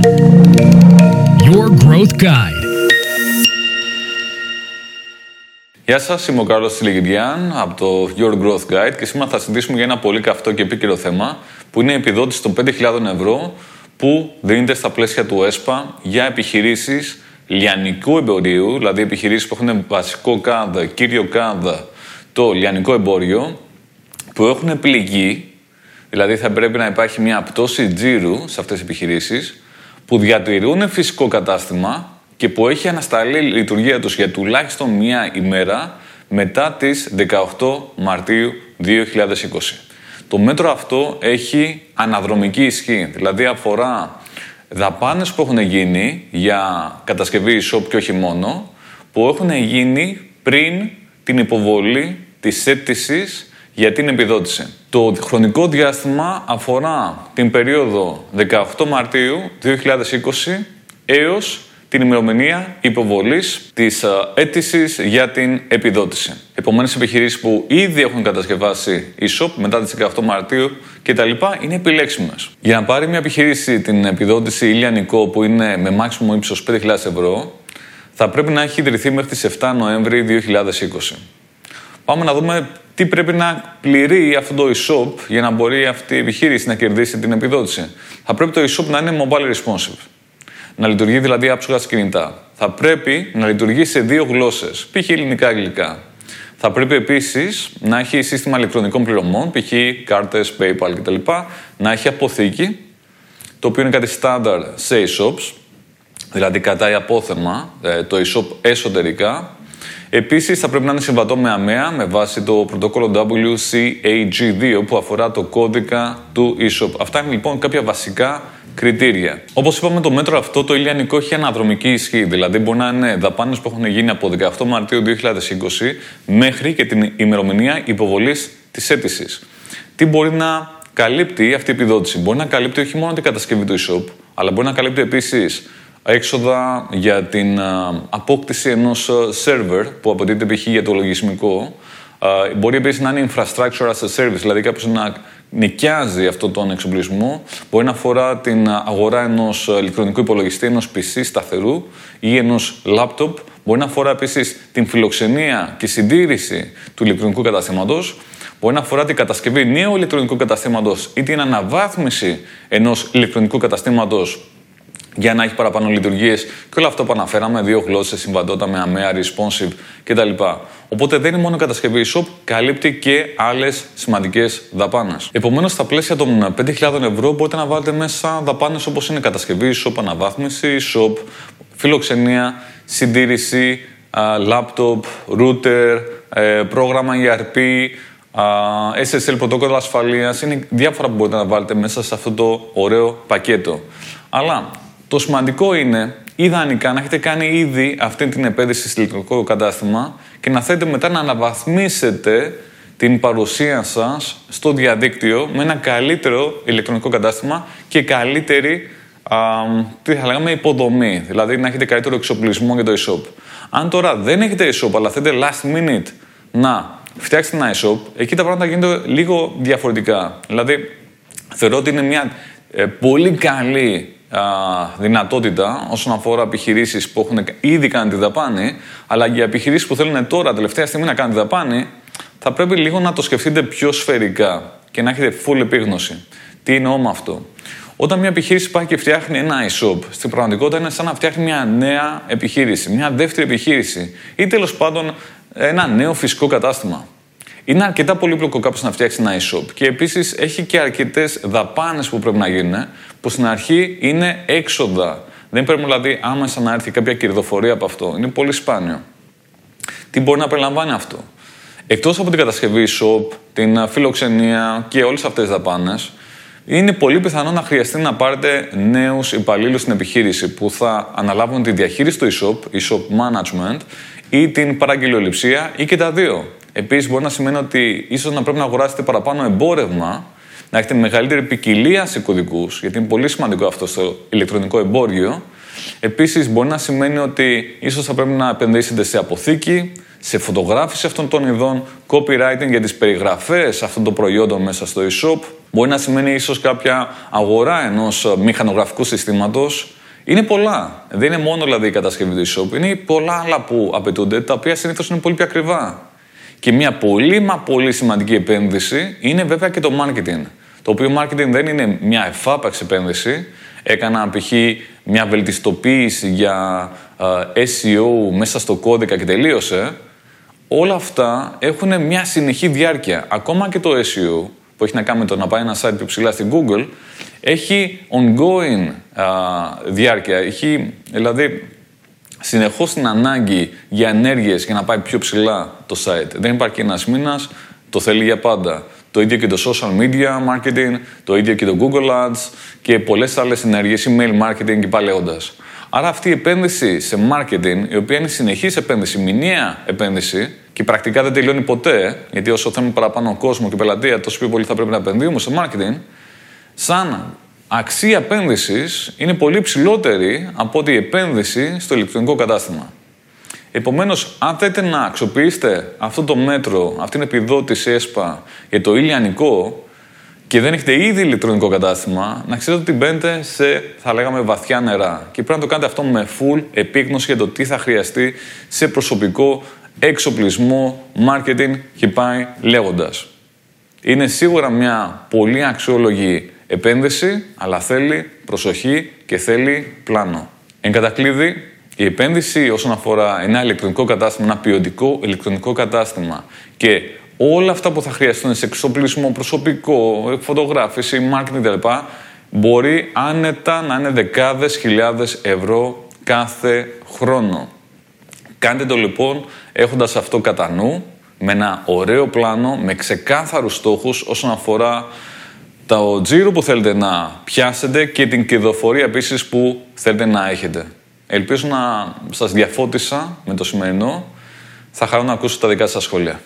Your Growth Guide. Γεια σας, είμαι ο Κάρλος Τηλεγυριάν από το Your Growth Guide και σήμερα θα συζητήσουμε για ένα πολύ καυτό και επίκαιρο θέμα που είναι η επιδότηση των 5.000 ευρώ που δίνεται στα πλαίσια του ΕΣΠΑ για επιχειρήσεις λιανικού εμπορίου, δηλαδή επιχειρήσεις που έχουν βασικό κάδα, κύριο κάδα το λιανικό εμπόριο, που έχουν πληγεί, δηλαδή θα πρέπει να υπάρχει μια πτώση τζίρου σε αυτές τις επιχειρήσεις, που διατηρούν φυσικό κατάστημα και που έχει ανασταλεί η λειτουργία τους για τουλάχιστον μία ημέρα μετά τις 18 Μαρτίου 2020. Το μέτρο αυτό έχει αναδρομική ισχύ, δηλαδή αφορά δαπάνες που έχουν γίνει για κατασκευή e-shop και όχι μόνο, που έχουν γίνει πριν την υποβολή της αίτησης για την επιδότηση. Το χρονικό διάστημα αφορά την περίοδο 18 Μαρτίου 2020 έως την ημερομηνία υποβολής της ε, αίτησης για την επιδότηση. Επομένως, επιχειρήσεις που ήδη έχουν κατασκευάσει e-shop μετά τις 18 Μαρτίου κτλ. είναι επιλέξιμες. Για να πάρει μια επιχείρηση την επιδότηση ηλιανικό που είναι με μάξιμο ύψος 5.000 ευρώ, θα πρέπει να έχει ιδρυθεί μέχρι τις 7 Νοέμβρη 2020. Πάμε να δούμε τι πρέπει να πληρεί αυτό το e-shop για να μπορεί αυτή η επιχείρηση να κερδίσει την επιδότηση. Θα πρέπει το e-shop να είναι mobile responsive. Να λειτουργεί δηλαδή άψογα κινητά. Θα πρέπει να λειτουργεί σε δύο γλώσσες, π.χ. ελληνικά-αγγλικά. Θα πρέπει επίσης να έχει σύστημα ηλεκτρονικών πληρωμών, π.χ. κάρτες, PayPal κτλ. Να έχει αποθήκη, το οποίο είναι κάτι στάνταρ σε e-shops, δηλαδή κατάει απόθεμα ε, το e-shop εσωτερικά Επίσης, θα πρέπει να είναι συμβατό με ΑΜΕΑ με βάση το πρωτόκολλο WCAG2 που αφορά το κώδικα του eShop. Αυτά είναι λοιπόν κάποια βασικά κριτήρια. Όπως είπαμε, το μέτρο αυτό το ηλιανικό έχει αναδρομική ισχύ. Δηλαδή, μπορεί να είναι δαπάνες που έχουν γίνει από 18 Μαρτίου 2020 μέχρι και την ημερομηνία υποβολής της αίτησης. Τι μπορεί να καλύπτει αυτή η επιδότηση; Μπορεί να καλύπτει όχι μόνο την κατασκευή του e-shop, αλλά μπορεί να καλύπτει επίσης έξοδα για την απόκτηση ενός server που απαιτείται π.χ. για το λογισμικό. Μπορεί επίσης να είναι infrastructure as a service, δηλαδή κάποιος να νοικιάζει αυτό τον εξοπλισμό. Μπορεί να αφορά την αγορά ενός ηλεκτρονικού υπολογιστή, ενός PC σταθερού ή ενός laptop. Μπορεί να αφορά επίσης την φιλοξενία και συντήρηση του ηλεκτρονικού καταστήματος. Μπορεί να αφορά την κατασκευή νέου ηλεκτρονικού καταστήματος ή την αναβάθμιση ενός ηλεκτρονικού καταστήματος για να έχει παραπάνω λειτουργίες και όλο αυτό που αναφέραμε, δύο γλώσσες, συμβατότητα με αμαία, responsive κτλ. Οπότε δεν είναι μόνο η κατασκευή e-shop, καλύπτει και άλλες σημαντικές δαπάνες. Επομένως, στα πλαίσια των 5.000 ευρώ μπορείτε να βάλετε μέσα δαπάνες όπως είναι κατασκευή e-shop, αναβάθμιση e-shop, φιλοξενία, συντήρηση, laptop, router, ε, πρόγραμμα ERP, SSL πρωτόκολλο ασφαλείας. Είναι διάφορα που μπορείτε να βάλετε μέσα σε αυτό το ωραίο πακέτο. Αλλά το σημαντικό είναι ιδανικά να έχετε κάνει ήδη αυτή την επένδυση στο ηλεκτρονικό κατάστημα και να θέλετε μετά να αναβαθμίσετε την παρουσία σας στο διαδίκτυο με ένα καλύτερο ηλεκτρονικό κατάστημα και καλύτερη α, τι θα λέγαμε, υποδομή. Δηλαδή να έχετε καλύτερο εξοπλισμό για το e-shop. Αν τώρα δεν έχετε e-shop, αλλά θέλετε last minute να φτιάξετε ένα e-shop, εκεί τα πράγματα γίνονται λίγο διαφορετικά. Δηλαδή, θεωρώ ότι είναι μια ε, πολύ καλή δυνατότητα όσον αφορά επιχειρήσεις που έχουν ήδη κάνει τη δαπάνη, αλλά για επιχειρήσεις που θέλουν τώρα, τελευταία στιγμή, να κάνουν τη δαπάνη, θα πρέπει λίγο να το σκεφτείτε πιο σφαιρικά και να έχετε full επίγνωση. Τι εννοώ με αυτό; Όταν μια επιχείρηση πάει και φτιάχνει ένα e-shop, στην πραγματικότητα είναι σαν να φτιάχνει μια νέα επιχείρηση, μια δεύτερη επιχείρηση ή τέλος πάντων ένα νέο φυσικό κατάστημα. Είναι αρκετά πολύπλοκο κάποιο να φτιάξει ένα e-shop και επίσης έχει και αρκετές δαπάνες που πρέπει να γίνουν, που στην αρχή είναι έξοδα. Δεν πρέπει δηλαδή άμεσα να έρθει κάποια κερδοφορία από αυτό. Είναι πολύ σπάνιο. Τι μπορεί να περιλαμβάνει αυτό; Εκτός από την κατασκευή shop, την φιλοξενία και όλες αυτές τις δαπάνες, είναι πολύ πιθανό να χρειαστεί να πάρετε νέους υπαλλήλους στην επιχείρηση που θα αναλάβουν τη διαχείριση του e-shop, e-shop management ή την παραγγελιοληψία ή και τα δύο. Επίσης, μπορεί να σημαίνει ότι ίσως να πρέπει να αγοράσετε παραπάνω εμπόρευμα, να έχετε μεγαλύτερη ποικιλία σε κωδικούς, γιατί είναι πολύ σημαντικό αυτό στο ηλεκτρονικό εμπόριο. Επίσης μπορεί να σημαίνει ότι ίσως θα πρέπει να επενδύσετε σε αποθήκη, σε φωτογράφηση αυτών των ειδών, copywriting για τις περιγραφές αυτών των προϊόντων μέσα στο e-shop. Μπορεί να σημαίνει ίσως κάποια αγορά ενός μηχανογραφικού συστήματος. Είναι πολλά. Δεν είναι μόνο δηλαδή η κατασκευή του e-shop. Είναι πολλά άλλα που απαιτούνται, τα οποία συνήθως είναι πολύ πιο ακριβά. Και μια πολύ μα πολύ σημαντική επένδυση είναι βέβαια και το marketing. Το οποίο marketing δεν είναι μια εφάπαξ επένδυση. Έκανα π.χ. μια βελτιστοποίηση για SEO μέσα στο κώδικα και τελείωσε. Όλα αυτά έχουν μια συνεχή διάρκεια. Ακόμα και το SEO που έχει να κάνει με το να πάει ένα site πιο ψηλά στην Google έχει ongoing διάρκεια. Έχει, δηλαδή, συνεχώς την ανάγκη για ενέργειες για να πάει πιο ψηλά το site. Δεν υπάρχει ένας μήνας, το θέλει για πάντα. Το ίδιο και το social media marketing, το ίδιο και το Google Ads και πολλές άλλες ενέργειες, email marketing και παλαιώντα. Άρα αυτή η επένδυση σε marketing, η οποία είναι συνεχής επένδυση, μηνιαία επένδυση και πρακτικά δεν τελειώνει ποτέ, γιατί όσο θέλουμε παραπάνω κόσμο και πελατεία, τόσο πιο πολύ θα πρέπει να επενδύουμε σε marketing, σαν αξία επένδυσης είναι πολύ ψηλότερη από ότι η επένδυση στο ηλεκτρονικό κατάστημα. Επομένως, αν θέλετε να αξιοποιήσετε αυτό το μέτρο, αυτή την επιδότηση ΕΣΠΑ για το ηλιανικό και δεν έχετε ήδη ηλεκτρονικό κατάστημα, να ξέρετε ότι μπαίνετε σε, θα λέγαμε, βαθιά νερά. Και πρέπει να το κάνετε αυτό με full επίγνωση για το τι θα χρειαστεί σε προσωπικό, εξοπλισμό, marketing και πάει λέγοντας. Είναι σίγουρα μια πολύ αξιόλογη επένδυση, αλλά θέλει προσοχή και θέλει πλάνο. Εν κατακλείδη, η επένδυση όσον αφορά ένα ηλεκτρονικό κατάστημα, ένα ποιοτικό ηλεκτρονικό κατάστημα και όλα αυτά που θα χρειαστούν σε εξοπλισμό, προσωπικό, φωτογράφηση, marketing κτλ. μπορεί άνετα να είναι δεκάδες χιλιάδες ευρώ κάθε χρόνο. Κάντε το λοιπόν έχοντας αυτό κατά νου, με ένα ωραίο πλάνο, με ξεκάθαρους στόχους όσον αφορά το τζίρο που θέλετε να πιάσετε και την κερδοφορία επίσης που θέλετε να έχετε. Ελπίζω να σας διαφώτισα με το σημερινό. Θα χαρώ να ακούσω τα δικά σας σχόλια.